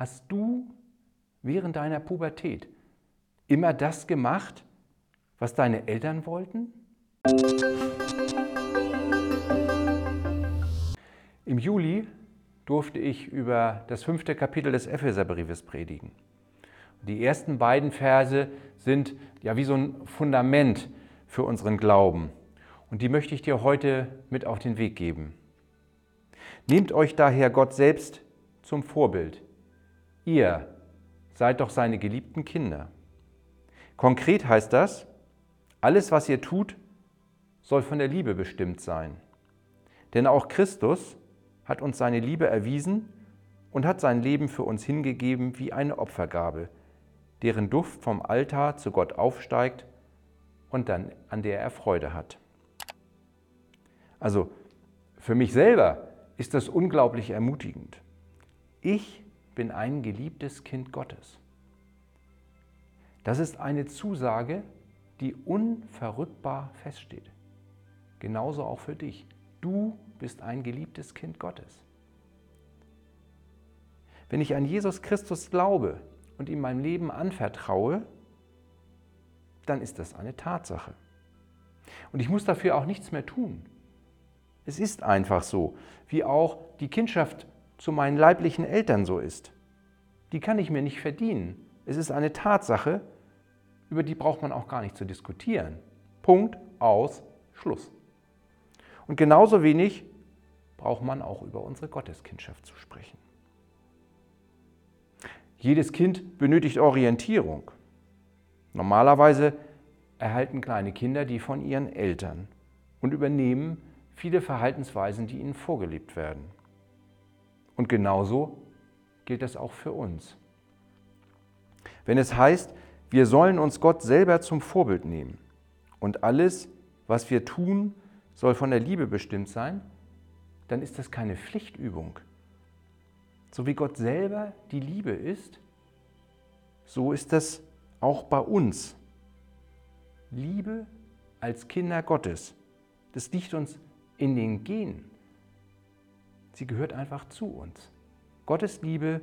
Hast du während deiner Pubertät immer das gemacht, was deine Eltern wollten? Im Juli durfte ich über das fünfte Kapitel des Epheserbriefes predigen. Die ersten beiden Verse sind ja wie so ein Fundament für unseren Glauben. Und die möchte ich dir heute mit auf den Weg geben. Nehmt euch daher Gott selbst zum Vorbild. Ihr seid doch seine geliebten Kinder. Konkret heißt das, alles, was ihr tut, soll von der Liebe bestimmt sein. Denn auch Christus hat uns seine Liebe erwiesen und hat sein Leben für uns hingegeben wie eine Opfergabe, deren Duft vom Altar zu Gott aufsteigt und dann an der er Freude hat. Also für mich selber ist das unglaublich ermutigend. Ich bin ein geliebtes Kind Gottes. Das ist eine Zusage, die unverrückbar feststeht. Genauso auch für dich. Du bist ein geliebtes Kind Gottes. Wenn ich an Jesus Christus glaube und ihm mein Leben anvertraue, dann ist das eine Tatsache. Und ich muss dafür auch nichts mehr tun. Es ist einfach so, wie auch die Kindschaft zu meinen leiblichen Eltern so ist. Die kann ich mir nicht verdienen. Es ist eine Tatsache, über die braucht man auch gar nicht zu diskutieren. Punkt, aus, Schluss. Und genauso wenig braucht man auch über unsere Gotteskindschaft zu sprechen. Jedes Kind benötigt Orientierung. Normalerweise erhalten kleine Kinder die von ihren Eltern und übernehmen viele Verhaltensweisen, die ihnen vorgelebt werden. Und genauso gilt das auch für uns. Wenn es heißt, wir sollen uns Gott selber zum Vorbild nehmen und alles, was wir tun, soll von der Liebe bestimmt sein, dann ist das keine Pflichtübung. So wie Gott selber die Liebe ist, so ist das auch bei uns. Liebe als Kinder Gottes, das liegt uns in den Genen. Sie gehört einfach zu uns. Gottes Liebe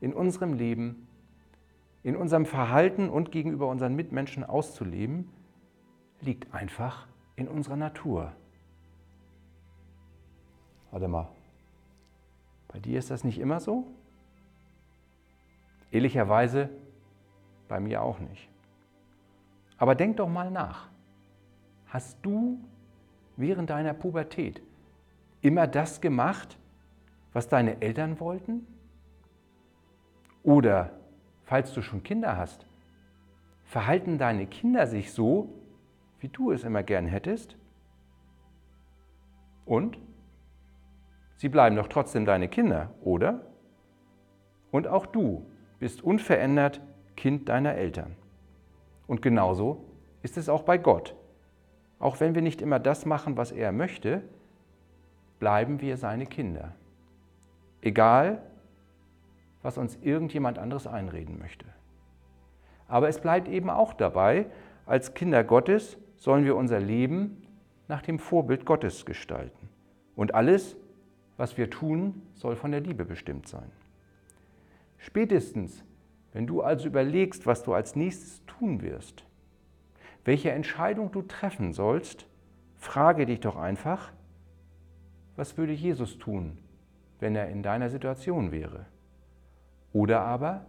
in unserem Leben, in unserem Verhalten und gegenüber unseren Mitmenschen auszuleben, liegt einfach in unserer Natur. Warte mal, bei dir ist das nicht immer so? Ehrlicherweise bei mir auch nicht. Aber denk doch mal nach. Hast du während deiner Pubertät immer das gemacht, was deine Eltern wollten? Oder, falls du schon Kinder hast, verhalten deine Kinder sich so, wie du es immer gern hättest? Und? Sie bleiben doch trotzdem deine Kinder, oder? Und auch du bist unverändert Kind deiner Eltern. Und genauso ist es auch bei Gott. Auch wenn wir nicht immer das machen, was er möchte, bleiben wir seine Kinder. Egal, was uns irgendjemand anderes einreden möchte. Aber es bleibt eben auch dabei, als Kinder Gottes sollen wir unser Leben nach dem Vorbild Gottes gestalten. Und alles, was wir tun, soll von der Liebe bestimmt sein. Spätestens, wenn du also überlegst, was du als nächstes tun wirst, welche Entscheidung du treffen sollst, frage dich doch einfach, was würde Jesus tun, wenn er in deiner Situation wäre? Oder aber,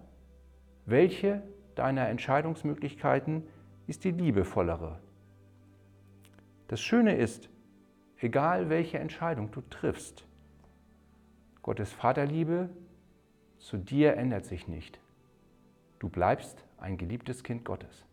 welche deiner Entscheidungsmöglichkeiten ist die liebevollere? Das Schöne ist, egal welche Entscheidung du triffst, Gottes Vaterliebe zu dir ändert sich nicht. Du bleibst ein geliebtes Kind Gottes.